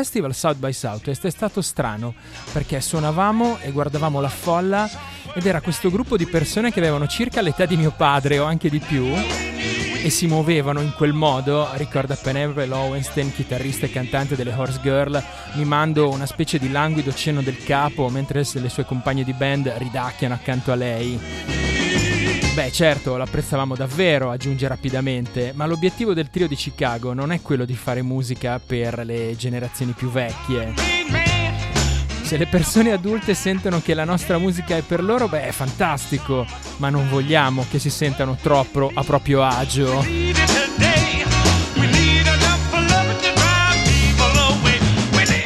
Festival South by Southwest è stato strano perché suonavamo e guardavamo la folla ed era questo gruppo di persone che avevano circa l'età di mio padre o anche di più e si muovevano in quel modo. Ricorda Penelope Lowenstein, chitarrista e cantante delle Horse Girl, mimando una specie di languido cenno del capo mentre le sue compagne di band ridacchiano accanto a lei. Beh, certo, l'apprezzavamo davvero, aggiunge rapidamente, ma l'obiettivo del trio di Chicago non è quello di fare musica per le generazioni più vecchie. Se le persone adulte sentono che la nostra musica è per loro, beh, è fantastico, ma non vogliamo che si sentano troppo a proprio agio.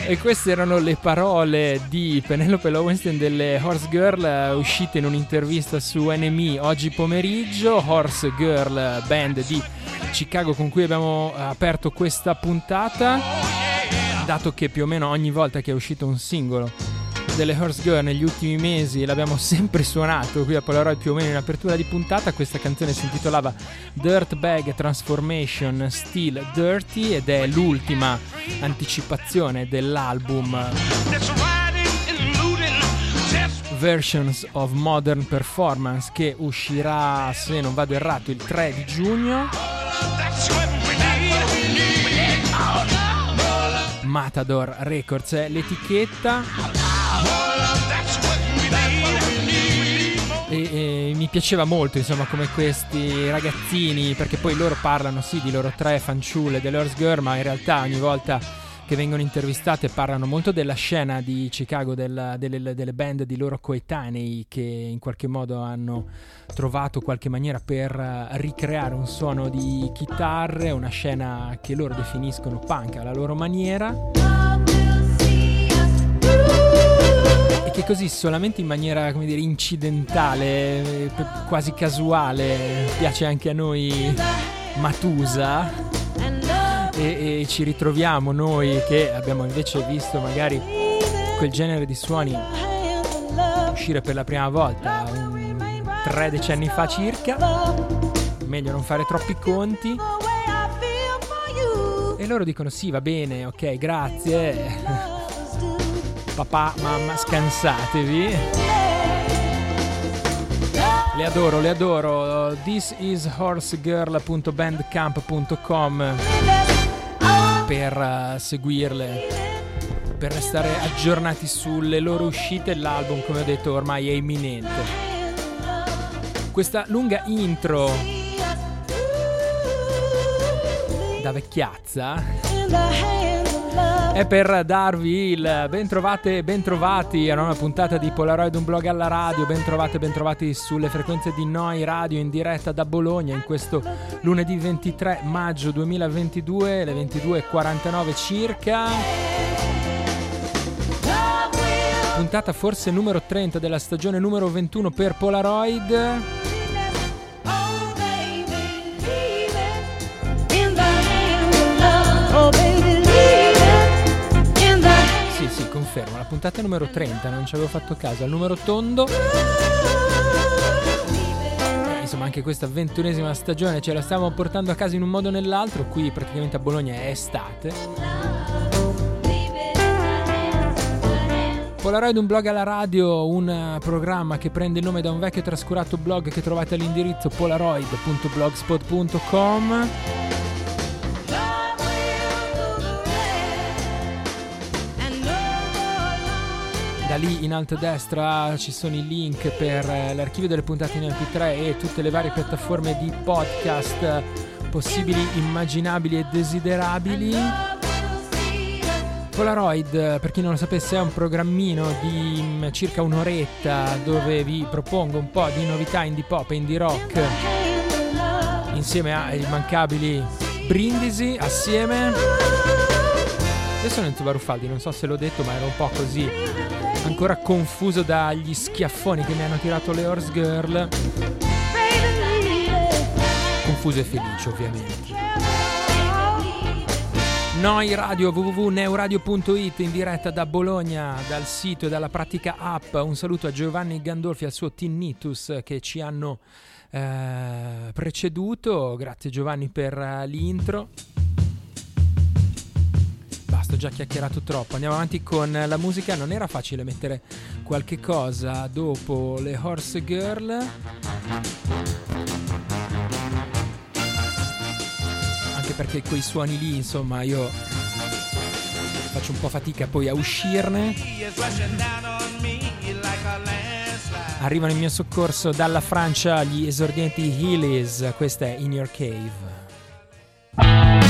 E queste erano le parole di Penelope Lowenstein delle Horse Girl eh, uscite in un'intervista su NME oggi pomeriggio. Horse Girl, band di Chicago con cui abbiamo aperto questa puntata, dato che più o meno ogni volta che è uscito un singolo delle Horse Girl negli ultimi mesi l'abbiamo sempre suonato qui a Polaroid più o meno in apertura di puntata questa canzone si intitolava Dirtbag Transformation Still Dirty ed è l'ultima anticipazione dell'album. Versions of Modern Performance che uscirà se non vado errato il 3 di giugno. Matador Records è l'etichetta mi piaceva molto insomma come questi ragazzini perché poi loro parlano sì di loro tre fanciulle delle Horse Girl ma in realtà ogni volta che vengono intervistate parlano molto della scena di Chicago, della, delle, delle, band di loro coetanei che in qualche modo hanno trovato qualche maniera per ricreare un suono di chitarre, una scena che loro definiscono punk alla loro maniera che così solamente in maniera, come dire, incidentale, quasi casuale, piace anche a noi Matusa. E, e ci ritroviamo noi che abbiamo invece visto magari quel genere di suoni uscire per la prima volta tre decenni fa circa. Meglio non fare troppi conti. E loro dicono sì, va bene, ok, grazie papà, mamma, scansatevi. Le adoro, le adoro. This is horsegirl.bandcamp.com per uh, seguirle, per restare aggiornati sulle loro uscite. L'album, come ho detto, ormai è imminente. Questa lunga intro da vecchiazza è per darvi il ben trovate, ben trovati a una puntata di Polaroid, un blog alla radio, ben trovate, ben trovati sulle frequenze di Noi Radio in diretta da Bologna in questo lunedì 23 maggio 2022, le 22.49 circa. Puntata forse numero 30 della stagione numero 21 per Polaroid. Sì, sì, confermo. La puntata numero 30, non ci avevo fatto caso. Al numero tondo. Eh, insomma, anche questa ventunesima stagione ce la stiamo portando a casa in un modo o nell'altro. Qui praticamente a Bologna è estate. Polaroid, un blog alla radio, un programma che prende il nome da un vecchio trascurato blog che trovate all'indirizzo polaroid.blogspot.com. Da lì in alto a destra ci sono i link per eh, l'archivio delle puntate in MP3 e tutte le varie piattaforme di podcast possibili, immaginabili e desiderabili. Polaroid, per chi non lo sapesse, è un programmino di mm, circa un'oretta dove vi propongo un po' di novità indie pop e indie rock insieme ai immancabili Brindisi, assieme. Adesso non Enzo Baruffaldi, non so se l'ho detto, ma era un po' così ancora confuso dagli schiaffoni che mi hanno tirato le Horse Girl. Confuso e felice, ovviamente. Noi Radio www.neuradio.it in diretta da Bologna, dal sito e dalla pratica app. Un saluto a Giovanni Gandolfi e al suo Tinnitus che ci hanno eh, preceduto. Grazie Giovanni per uh, l'intro. Ho già chiacchierato troppo. Andiamo avanti con la musica. Non era facile mettere qualche cosa dopo le Horse Girl. Anche perché quei suoni lì, insomma, io faccio un po' fatica poi a uscirne. Arrivano in mio soccorso dalla Francia gli esordienti Heelys. Questa è In Your Cave.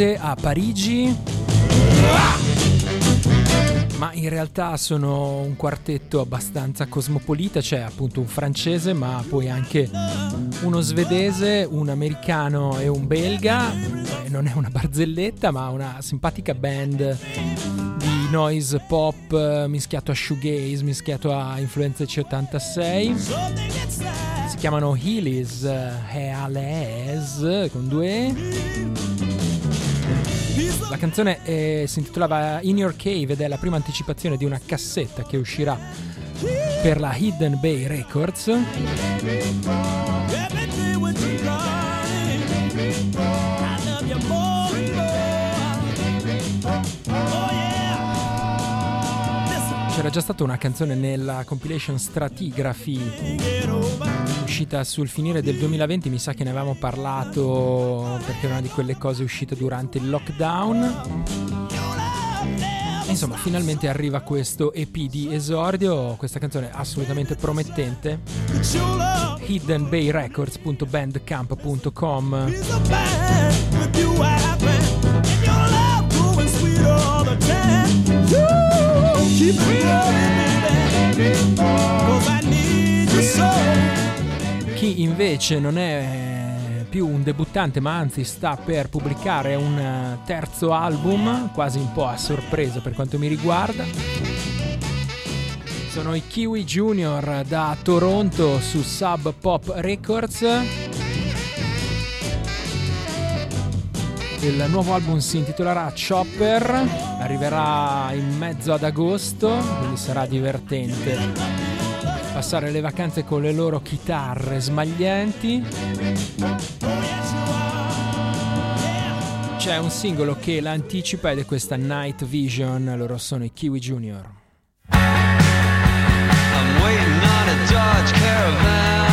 Base a Parigi. ma in realtà sono un quartetto abbastanza cosmopolita, c'è appunto un francese, ma poi anche uno svedese, un americano e un belga. Eh, non è una barzelletta, ma una simpatica band di noise pop eh, mischiato a shoegaze, mischiato a influenze C86. Si chiamano Heelys Heales con due E. La canzone è, si intitolava In Your Cave ed è la prima anticipazione di una cassetta che uscirà per la Hidden Bay Records. C'era già stata una canzone nella compilation Stratigraphy uscita sul finire del 2020, mi sa che ne avevamo parlato perché era una di quelle cose uscite durante il lockdown. Insomma, finalmente arriva questo EP di esordio, questa canzone assolutamente promettente. hiddenbayrecords.bandcamp.com Chi invece non è più un debuttante ma anzi sta per pubblicare un eh, terzo album, quasi un po' a sorpresa per quanto mi riguarda. Sono i Kiwi Junior da Toronto su Sub Pop Records. Il nuovo album si intitolerà Chopper, arriverà in mezzo ad agosto, quindi sarà divertente passare le vacanze con le loro chitarre smaglienti. C'è un singolo che l'anticipa ed è questa Night Vision, loro sono i Kiwi Junior. I'm waiting on a Dodge Caravan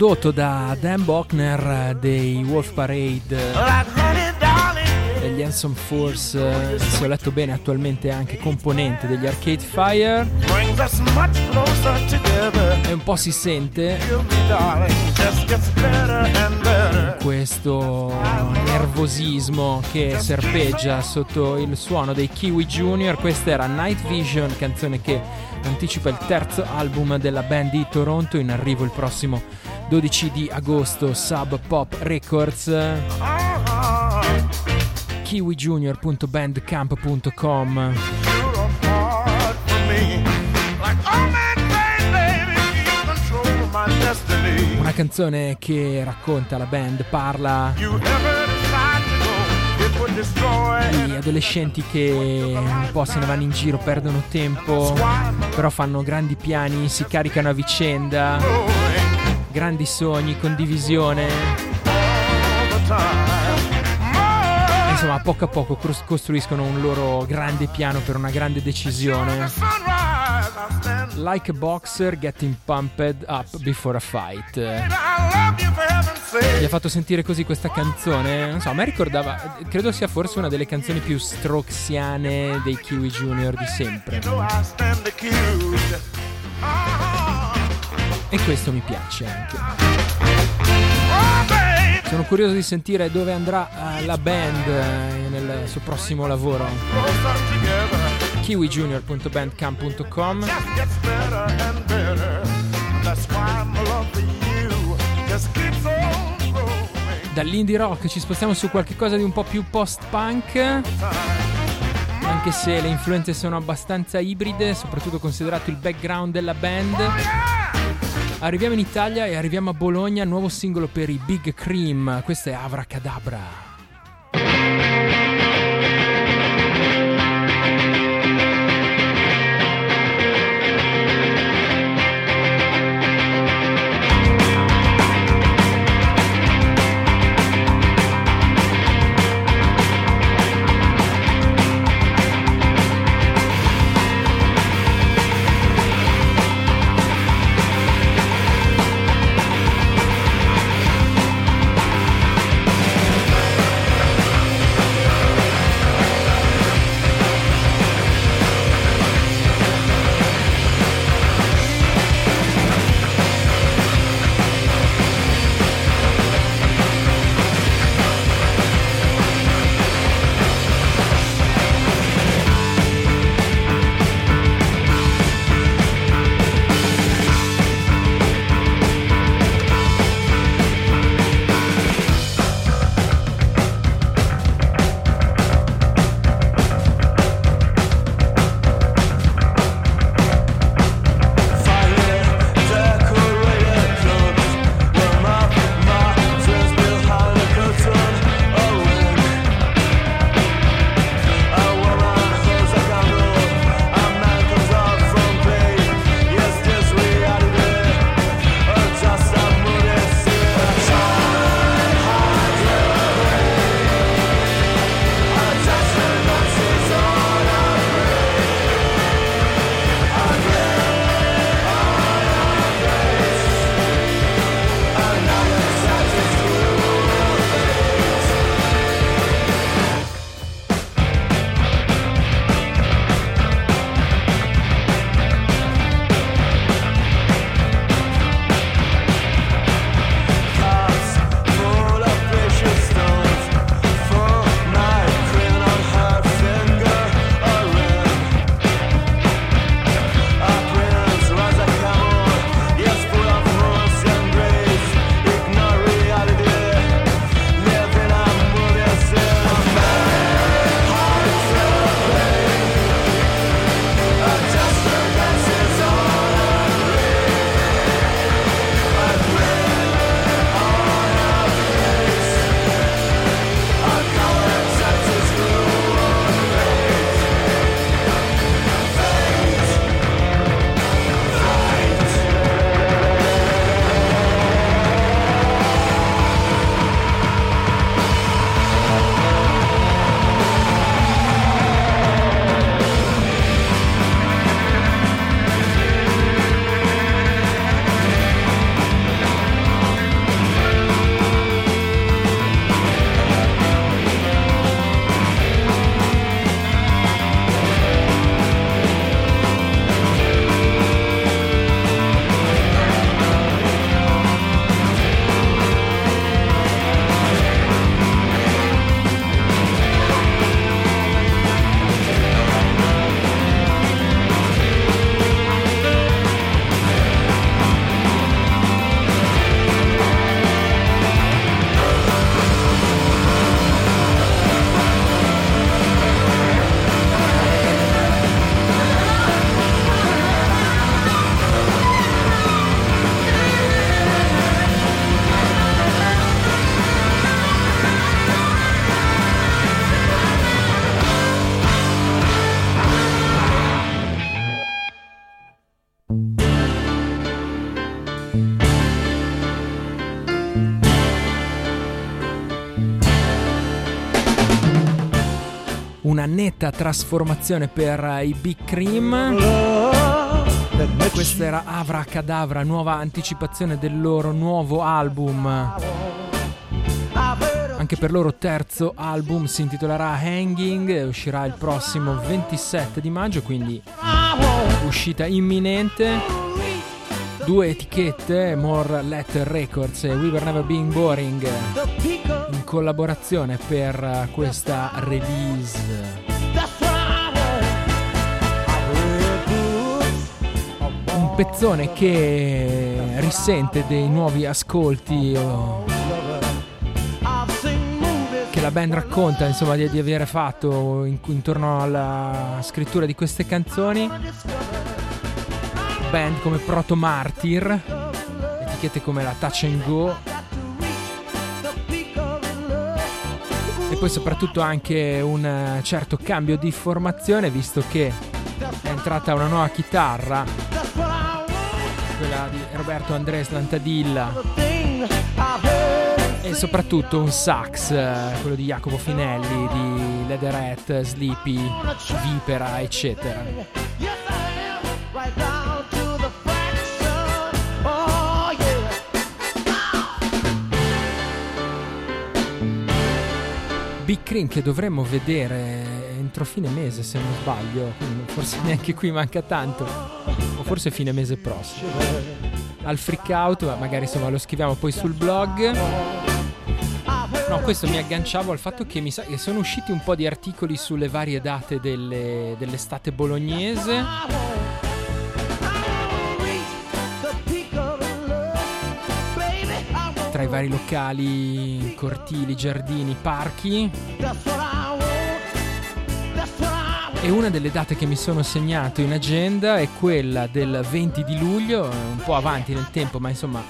prodotto da Dan Bochner dei Wolf Parade. Degli Handsome Force se ho letto bene attualmente anche componente degli Arcade Fire. E un po' si sente. Questo nervosismo che serpeggia sotto il suono dei Kiwi Junior questa era Night Vision canzone che anticipa il terzo album della band di Toronto. In arrivo il prossimo 12 di agosto Sub Pop Records. kiwijunior.bandcamp.com una canzone che racconta la band parla di adolescenti che un po' se ne vanno in giro, perdono tempo, però fanno grandi piani, si caricano a vicenda, grandi sogni, condivisione. Insomma, a poco a poco costruiscono un loro grande piano per una grande decisione. Like a boxer getting pumped up before a fight. Mi ha fatto sentire così questa canzone. Non so, a me ricordava. Credo sia forse una delle canzoni più strokesiane dei Kiwi Junior di sempre. E questo mi piace anche. Sono curioso di sentire dove andrà uh, la band uh, nel suo prossimo lavoro. Kiwijunior.bandcamp.com Dall'indie rock ci spostiamo su qualcosa di un po' più post-punk. Anche se le influenze sono abbastanza ibride, soprattutto considerato il background della band. Arriviamo in Italia e arriviamo a Bologna, nuovo singolo per i Big Cream, questo è Avracadabra. Una netta trasformazione per i Big Cream. Questa era Avra Cadavra, nuova anticipazione del loro nuovo album. Anche per loro terzo album si intitolerà Hanging, uscirà il prossimo 27 di maggio, quindi uscita imminente due etichette, More Letter Records e We Were Never Being Boring, in collaborazione per questa release. Un pezzone che risente dei nuovi ascolti. Che la band racconta insomma di, di avere fatto in, intorno alla scrittura di queste canzoni band come Proto Martyr, etichette come la Touch and Go poi soprattutto anche un eh, certo cambio di formazione visto che è entrata una nuova chitarra, quella di Roberto Andres Lantadilla e soprattutto un sax, eh, quello di Jacopo Finelli, di Leatherette, Sleepy, Vipera, eccetera. Big Cream che dovremmo vedere entro fine mese se non sbaglio, forse neanche qui manca tanto, o forse fine mese prossimo. Al freak out, magari insomma lo scriviamo poi sul blog. No, questo mi agganciavo al fatto che mi sa che sono usciti un po' di articoli sulle varie date delle, dell'estate bolognese tra i vari locali, cortili, giardini, parchi. E una delle date che mi sono segnato in agenda è quella del 20 di luglio, un po' avanti nel tempo, ma insomma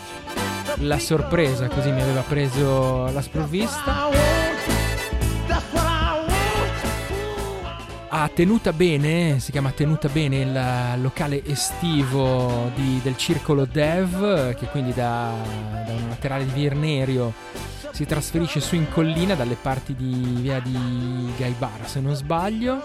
la sorpresa così mi aveva preso la sprovvista. A Tenuta Bene, si chiama Tenuta Bene il locale estivo di, del circolo Dev, che quindi da, da un laterale di Virnerio si trasferisce su in collina dalle parti di via di Gaibara, se non sbaglio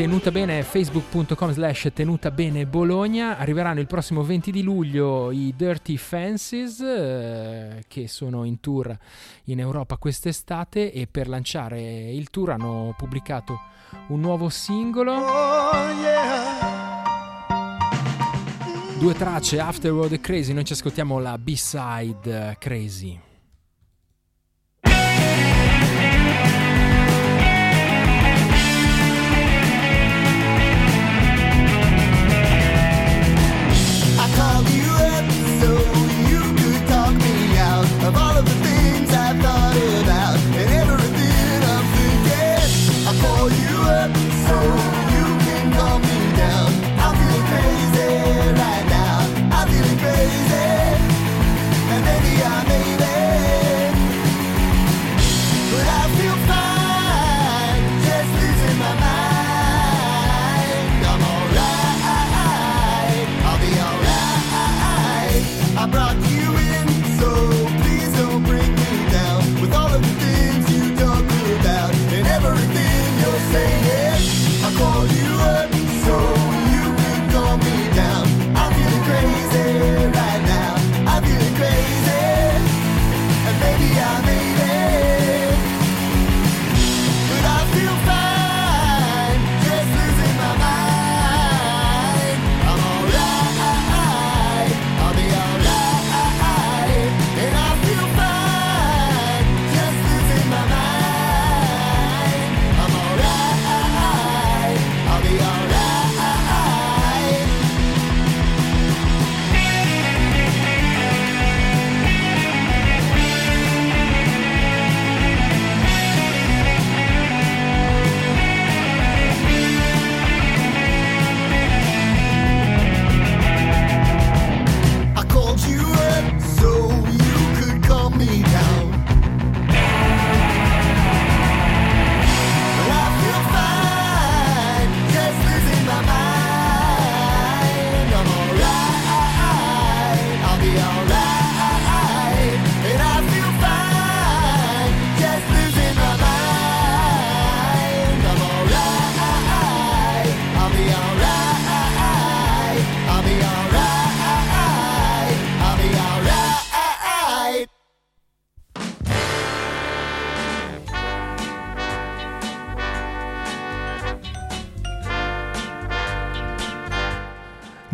tenuta bene facebook.com slash tenuta bene Bologna. Arriveranno il prossimo 20 di luglio i Dirty Fancies eh, che sono in tour in Europa quest'estate e per lanciare il tour hanno pubblicato un nuovo singolo. Oh, yeah. due tracce Afterworld e Crazy. Noi ci ascoltiamo la B-side Crazy baby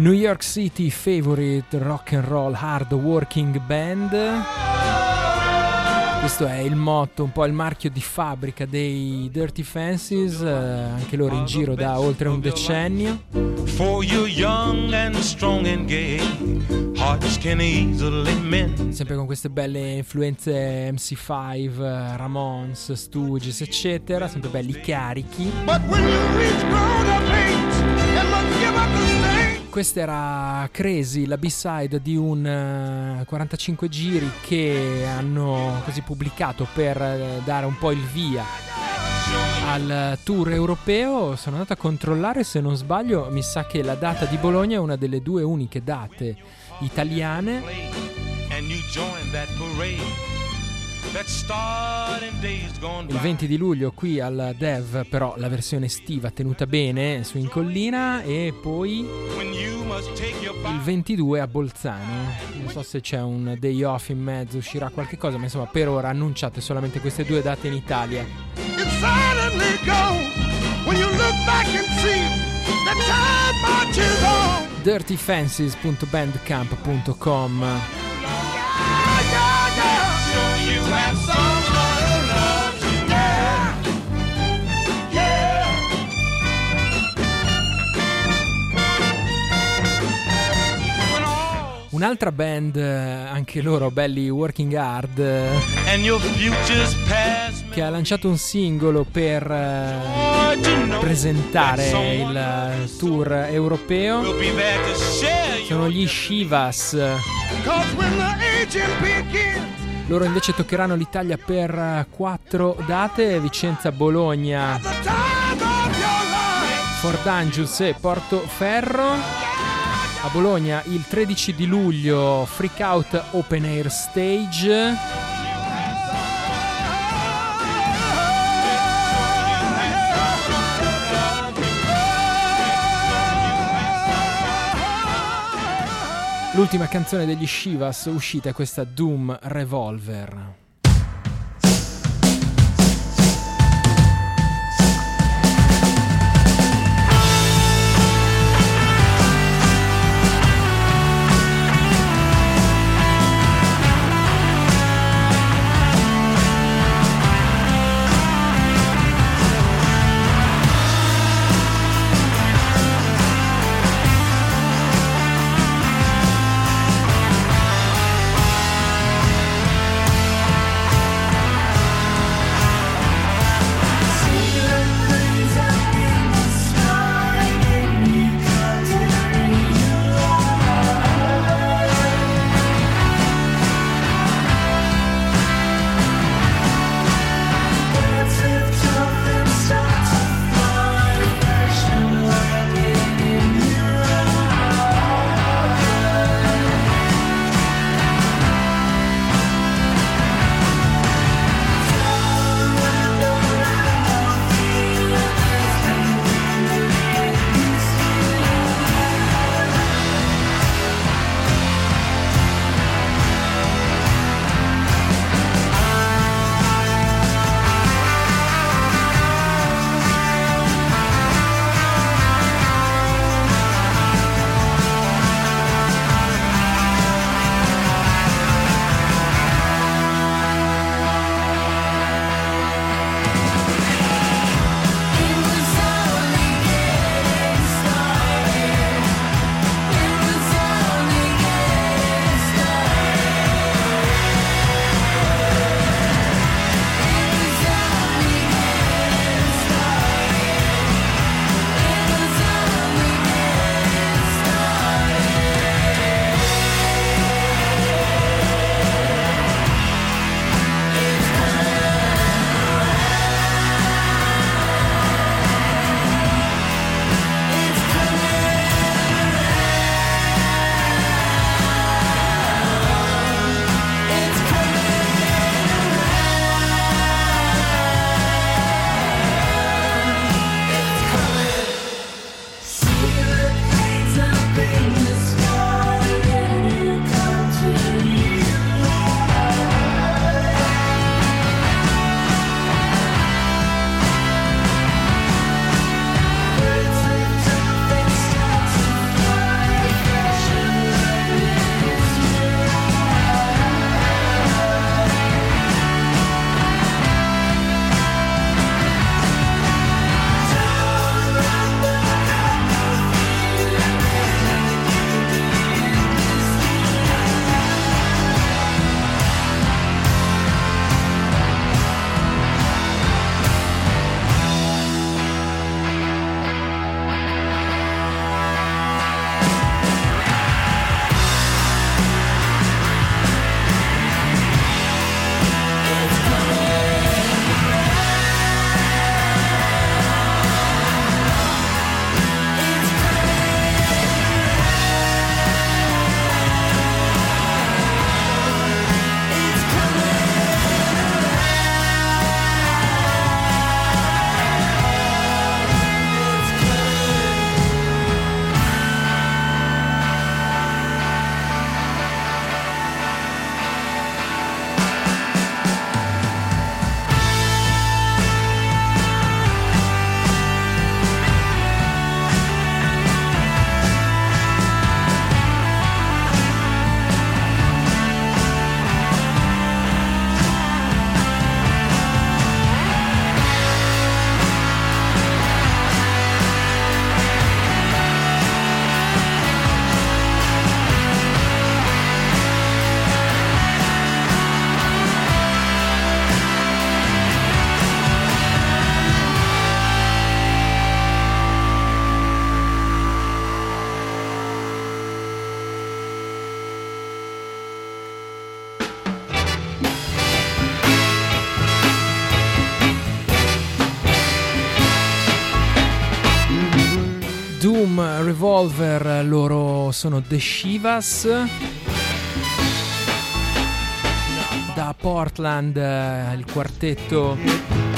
New York City favorite rock and roll hard working band. Questo è il motto, un po' il marchio di fabbrica dei Dirty Fancies, eh, anche loro in giro da oltre un decennio. Sempre con queste belle influenze MC5, Ramones, Stooges, eccetera, sempre belli carichi. But when you reach grown up age and questa era Crazy, la B-side di un uh, eh, 45 giri che hanno così pubblicato per uh, dare un po' il via al tour europeo. Sono andato a controllare, se non sbaglio, mi sa che la data di Bologna è una delle due uniche date italiane. Il 20 di luglio qui al Dev, però la versione estiva tenuta bene su in collina e poi il 22 a Bolzano. Non so se c'è un day off in mezzo, uscirà qualche cosa, ma insomma per ora annunciate solamente queste due date in Italia. dirtyfancies.bandcamp.com Un'altra band, anche loro belli working hard, che ha lanciato un singolo per uh, presentare il tour europeo. Sono gli Shivas. Loro invece toccheranno l'Italia per eh, quattro date, Vicenza, Bologna, Fordangius e Portoferro. A Bologna il 13 di luglio Freak Out Open Air Stage. L'ultima canzone degli Shivas uscita è questa Doom Revolver. Revolver, loro sono The Shivas. Da Portland eh, il quartetto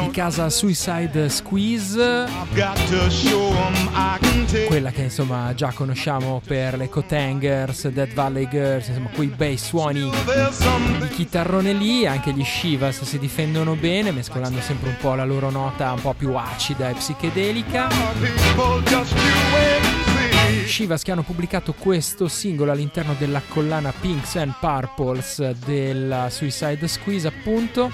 di casa Suicide Squeeze. Quella che insomma già conosciamo per le Cotangers, Dead Valley Girls insomma quei bei suoni di chitarrone lì anche gli Shivas si difendono bene mescolando sempre un po' la loro nota un po' più acida e psichedelica Shivas che hanno pubblicato questo singolo all'interno della collana Pinks and Purples della Suicide Squeeze appunto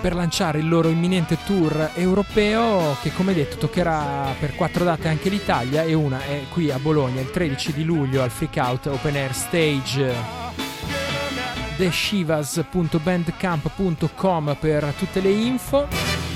per lanciare il loro imminente tour europeo che come detto toccherà per quattro date anche l'Italia e una è qui a Bologna il 13 di luglio al Freak Out Open Air Stage. Theshivas.bandcamp.com per tutte le info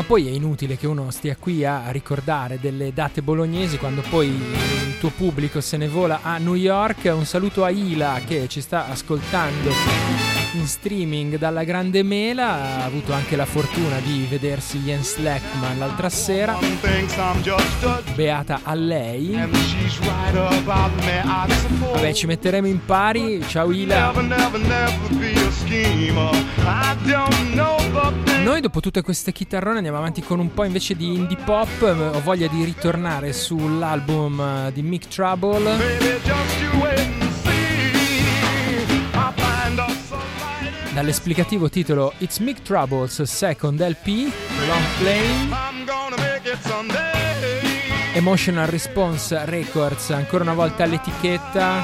ma poi è inutile che uno stia qui a ricordare delle date bolognesi quando poi il tuo pubblico se ne vola a New York. Un saluto a Ila che ci sta ascoltando in streaming dalla Grande Mela. Ha avuto anche la fortuna di vedersi Jens Slackman l'altra sera. Beata a lei. Vabbè, ci metteremo in pari. Ciao Ila. Noi dopo tutte queste chitarrone andiamo avanti con un po' invece di indie pop. Ho voglia di ritornare sull'album di Mick Trouble. Dall'esplicativo titolo It's Mick Troubles Second LP, Long Plane. Emotional Response Records, ancora una volta l'etichetta.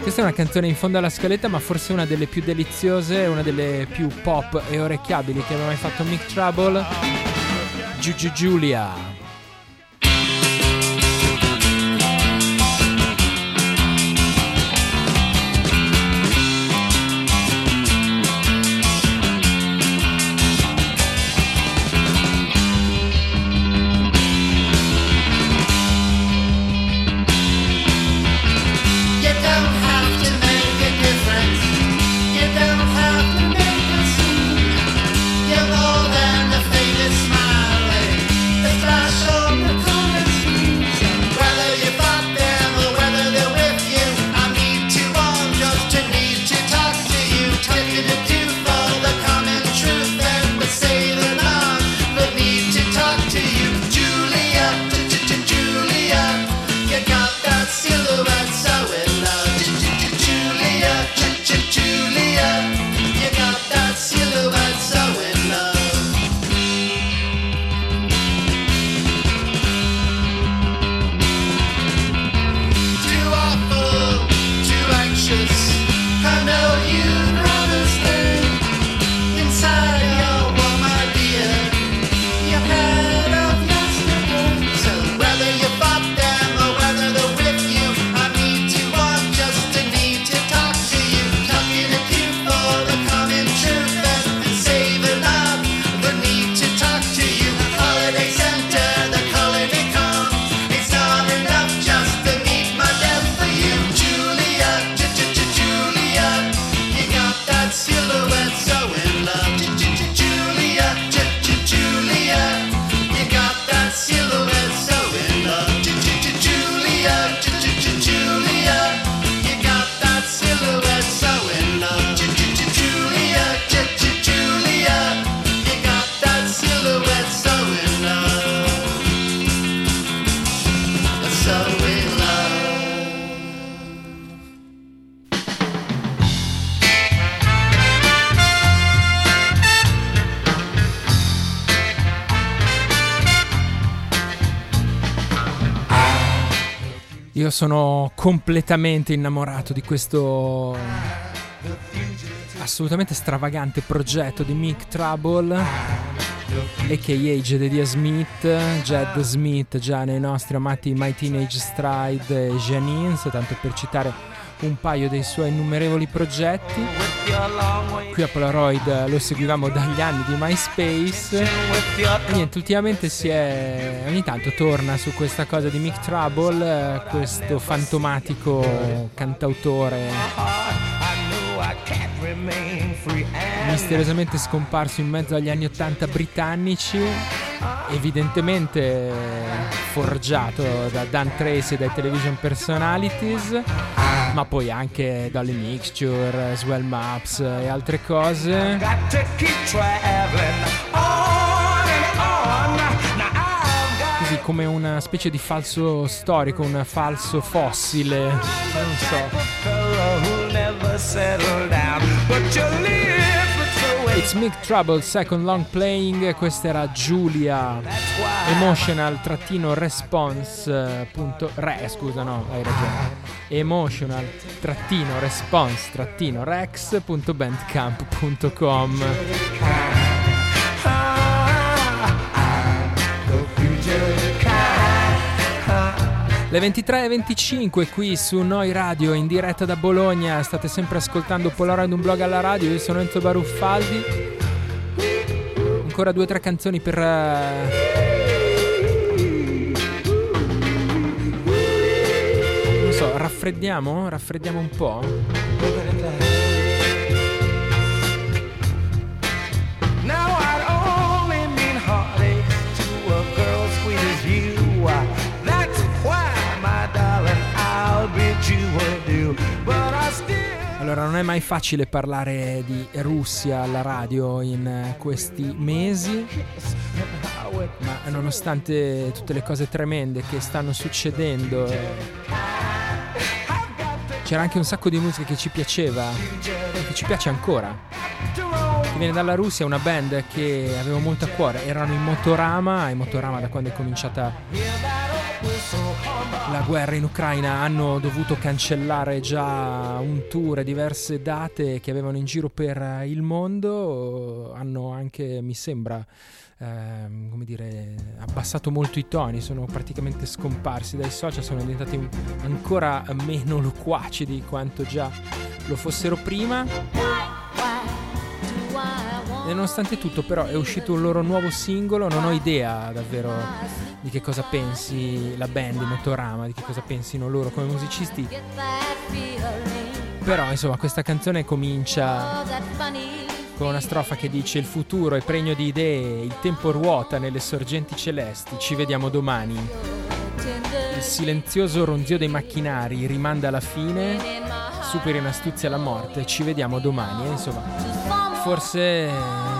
Questa è una canzone in fondo alla scaletta, ma forse una delle più deliziose, una delle più pop e orecchiabili che abbia mai fatto Mick Trouble. Giugi Giulia. Sono completamente innamorato di questo assolutamente stravagante progetto di Mick Trouble, a.k.a. Jedediah Smith, Jed Smith, già nei nostri amati My Teenage Stride e Janines, tanto per citare un paio dei suoi innumerevoli progetti. Qui a Polaroid lo seguivamo dagli anni di MySpace. Niente, ultimamente si è. ogni tanto torna su questa cosa di Mick Trouble, questo fantomatico cantautore misteriosamente scomparso in mezzo agli anni 80 britannici, evidentemente forgiato da Dan Tracy e dai television personalities, ma poi anche dalle mixture, swell maps e altre cose. Così come una specie di falso storico, un falso fossile, non so. It's Mick Trouble, second long playing, questa era Giulia. Emotional-response.re, scusa no, hai ragione, emotional-response-rex.bandcamp.com Le 23.25 qui su Noi Radio in diretta da Bologna, state sempre ascoltando Polaroid un blog alla radio, io sono Enzo Baruffaldi. Ancora due o tre canzoni per... Non so, raffreddiamo? Raffreddiamo un po'? Allora, non è mai facile parlare di Russia alla radio in questi mesi, ma nonostante tutte le cose tremende che stanno succedendo, c'era anche un sacco di musica che ci piaceva, che ci piace ancora. Viene dalla Russia, una band che avevo molto a cuore, erano in Motorama, e Motorama da quando è cominciata la guerra in Ucraina hanno dovuto cancellare già un tour e diverse date che avevano in giro per il mondo, hanno anche, mi sembra, ehm, come dire, abbassato molto i toni, sono praticamente scomparsi dai social, sono diventati ancora meno loquaci di quanto già lo fossero prima. E nonostante tutto però è uscito un loro nuovo singolo, non ho idea davvero di che cosa pensi la band di Motorama, di che cosa pensino loro come musicisti. Però insomma questa canzone comincia con una strofa che dice il futuro è pregno di idee, il tempo ruota nelle sorgenti celesti, ci vediamo domani. Il silenzioso ronzio dei macchinari rimanda alla fine, superi in astuzia la morte, ci vediamo domani. E insomma forse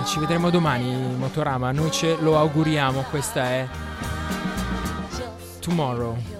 ci vedremo domani Motorama, noi ce lo auguriamo, questa è Tomorrow.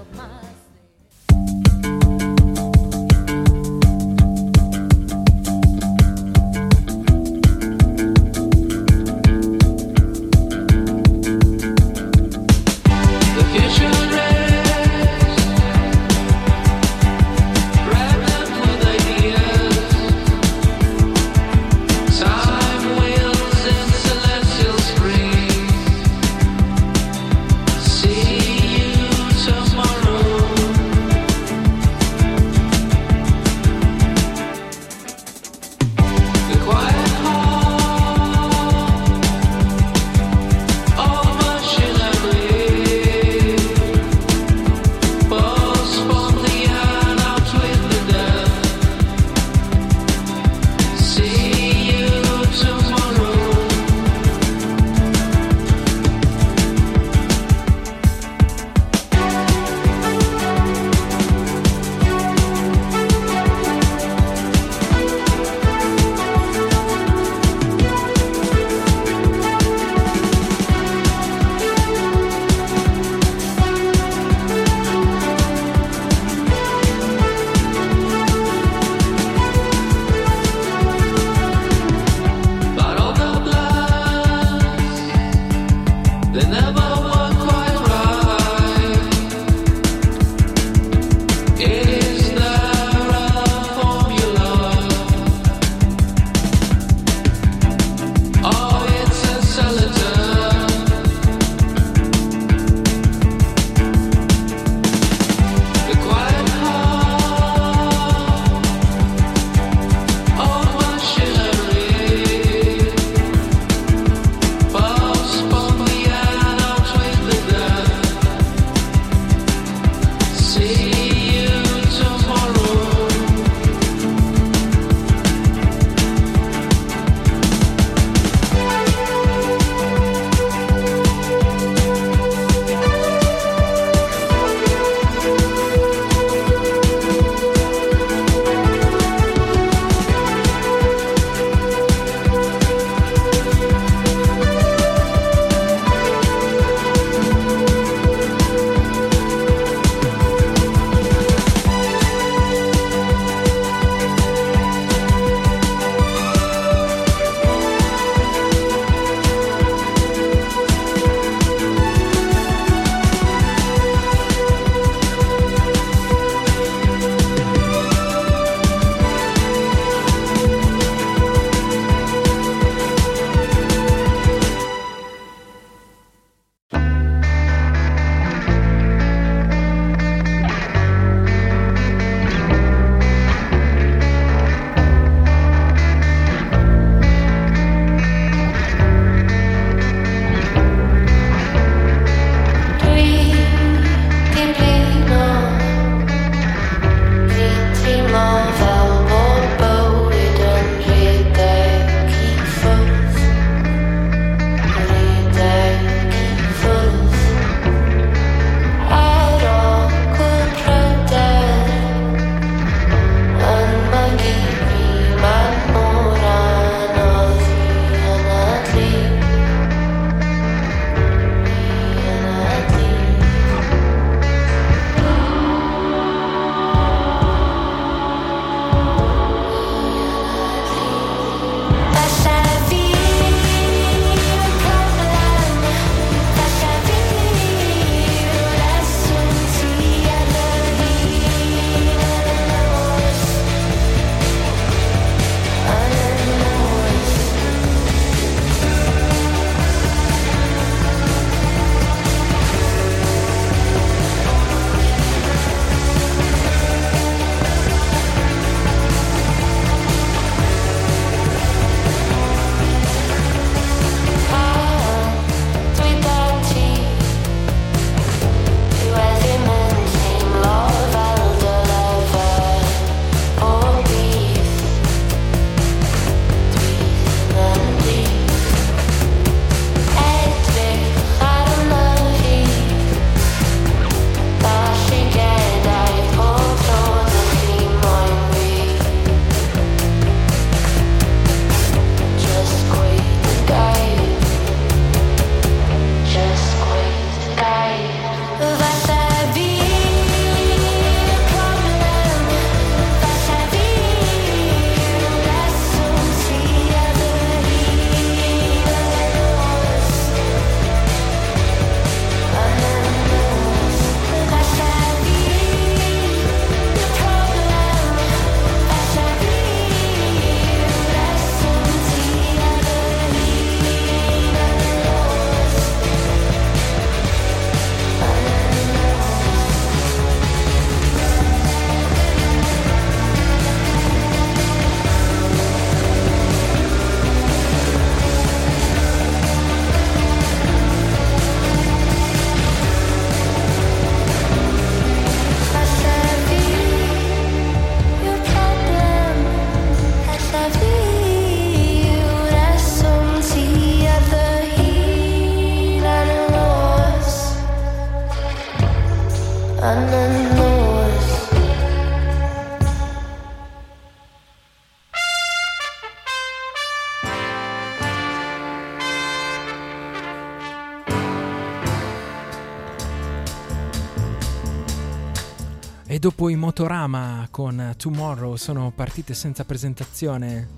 Dopo i Motorama con Tomorrow sono partite senza presentazione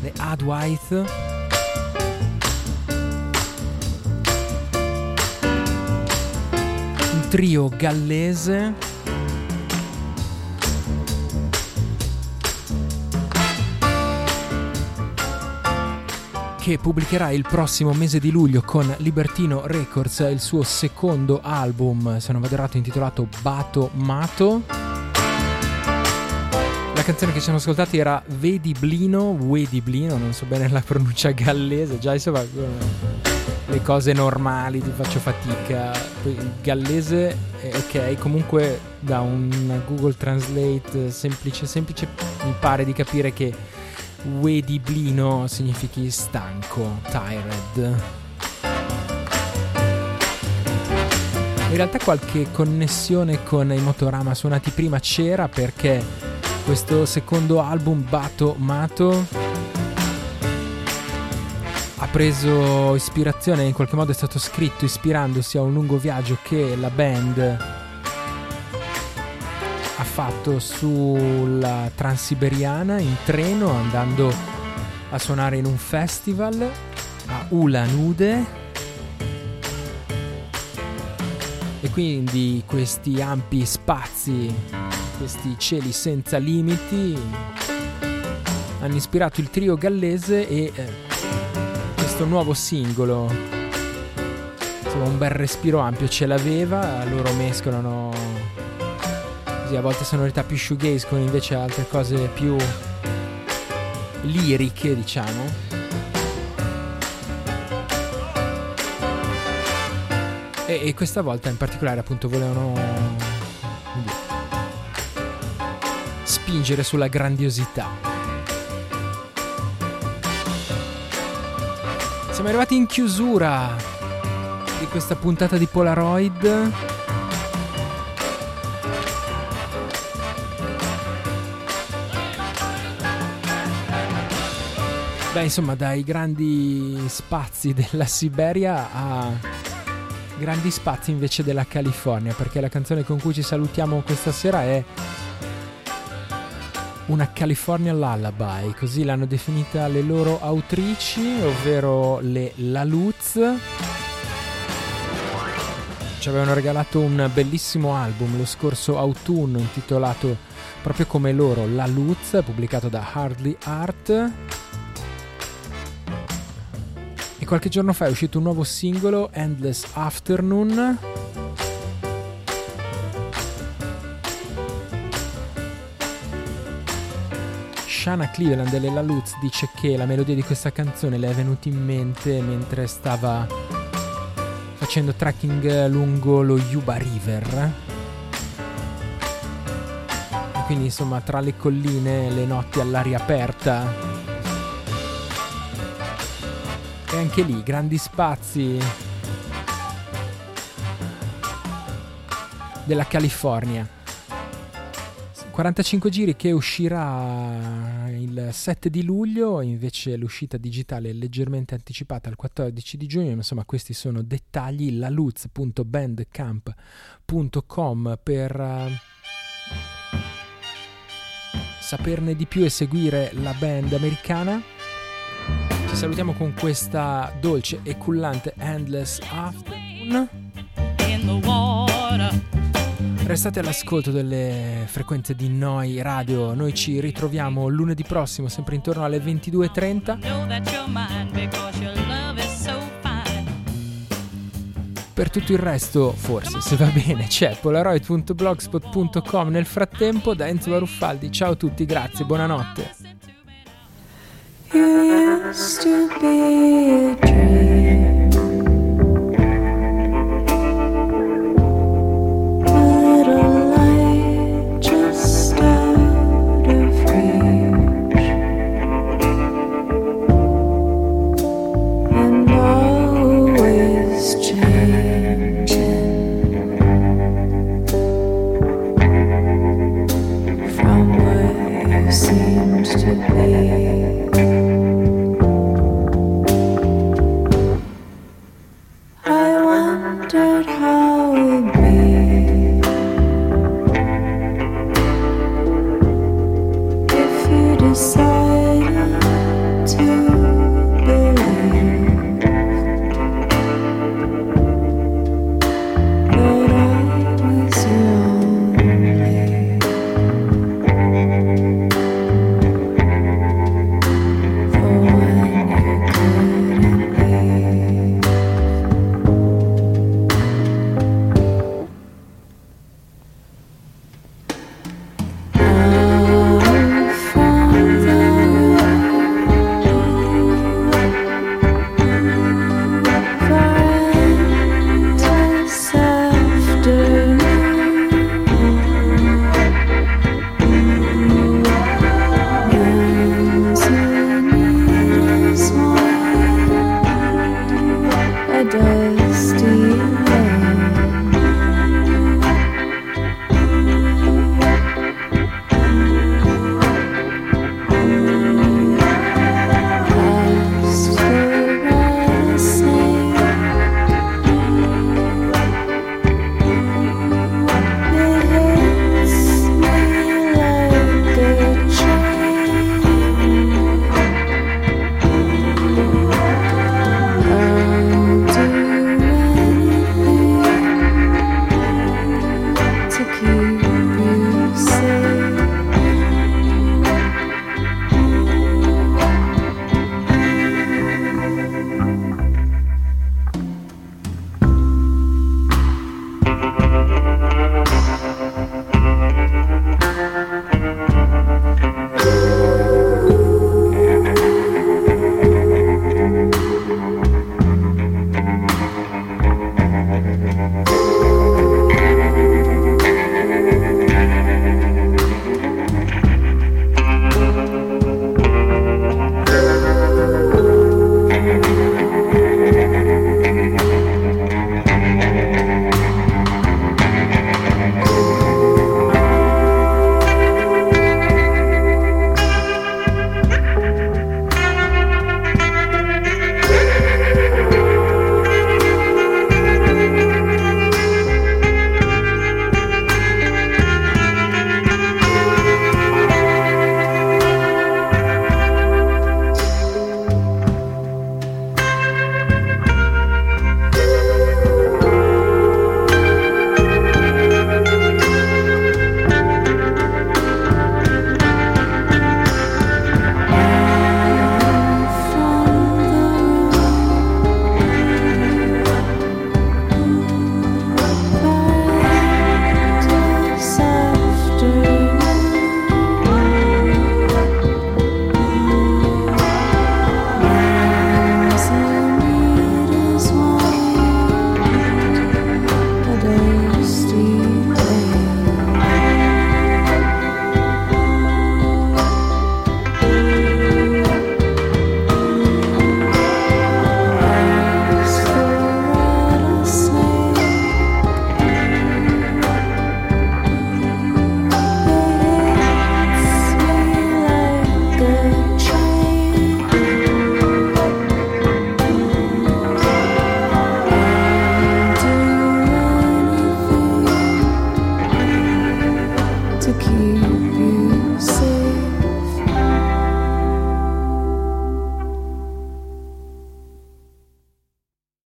le Adwite. Un trio gallese che pubblicherà il prossimo mese di luglio con Libertino Records il suo secondo album, se non vado errato, intitolato Bato Mato canzone che ci siamo ascoltati era Vedi Blino, Vedi Blino, non so bene la pronuncia gallese, già insomma le cose normali ti faccio fatica. Il gallese, ok, comunque da un Google Translate semplice, semplice mi pare di capire che Vedi Blino significhi stanco, tired. In realtà qualche connessione con i Motorama suonati prima c'era perché questo secondo album Bato Mato ha preso ispirazione, in qualche modo è stato scritto ispirandosi a un lungo viaggio che la band ha fatto sulla Transiberiana in treno andando a suonare in un festival a Ula Nude. E quindi questi ampi spazi questi cieli senza limiti. Hanno ispirato il trio gallese e eh, questo nuovo singolo. Insomma un bel respiro ampio ce l'aveva loro mescolano così a volte sonorità più shoegaze con invece altre cose più liriche diciamo. E, e questa volta in particolare appunto volevano spingere sulla grandiosità. Siamo arrivati in chiusura di questa puntata di Polaroid. Beh, insomma, dai grandi spazi della Siberia a grandi spazi invece della California, perché la canzone con cui ci salutiamo questa sera è una California Lullaby, così l'hanno definita le loro autrici, ovvero le La Luz. Ci avevano regalato un bellissimo album lo scorso autunno intitolato proprio come loro La Luz, pubblicato da Hardly Art. E qualche giorno fa è uscito un nuovo singolo, Endless Afternoon Shana Cleveland delle La Luz dice che la melodia di questa canzone le è venuta in mente mentre stava facendo trekking lungo lo Yuba River. E quindi insomma tra le colline, le notti all'aria aperta. E anche lì grandi spazi della California. 45 giri che uscirà il 7 di luglio, invece l'uscita digitale è leggermente anticipata al 14 di giugno, insomma questi sono dettagli, laluz.bandcamp.com per uh, saperne di più e seguire la band americana. Ci salutiamo con questa dolce e cullante Endless Afternoon. Restate all'ascolto delle frequenze di Noi Radio, noi ci ritroviamo lunedì prossimo sempre intorno alle 22.30. Per tutto il resto, forse se va bene, c'è polaroid.blogspot.com. Nel frattempo, da Enzo Baruffaldi, ciao a tutti, grazie, buonanotte. Used to be a dream. decided to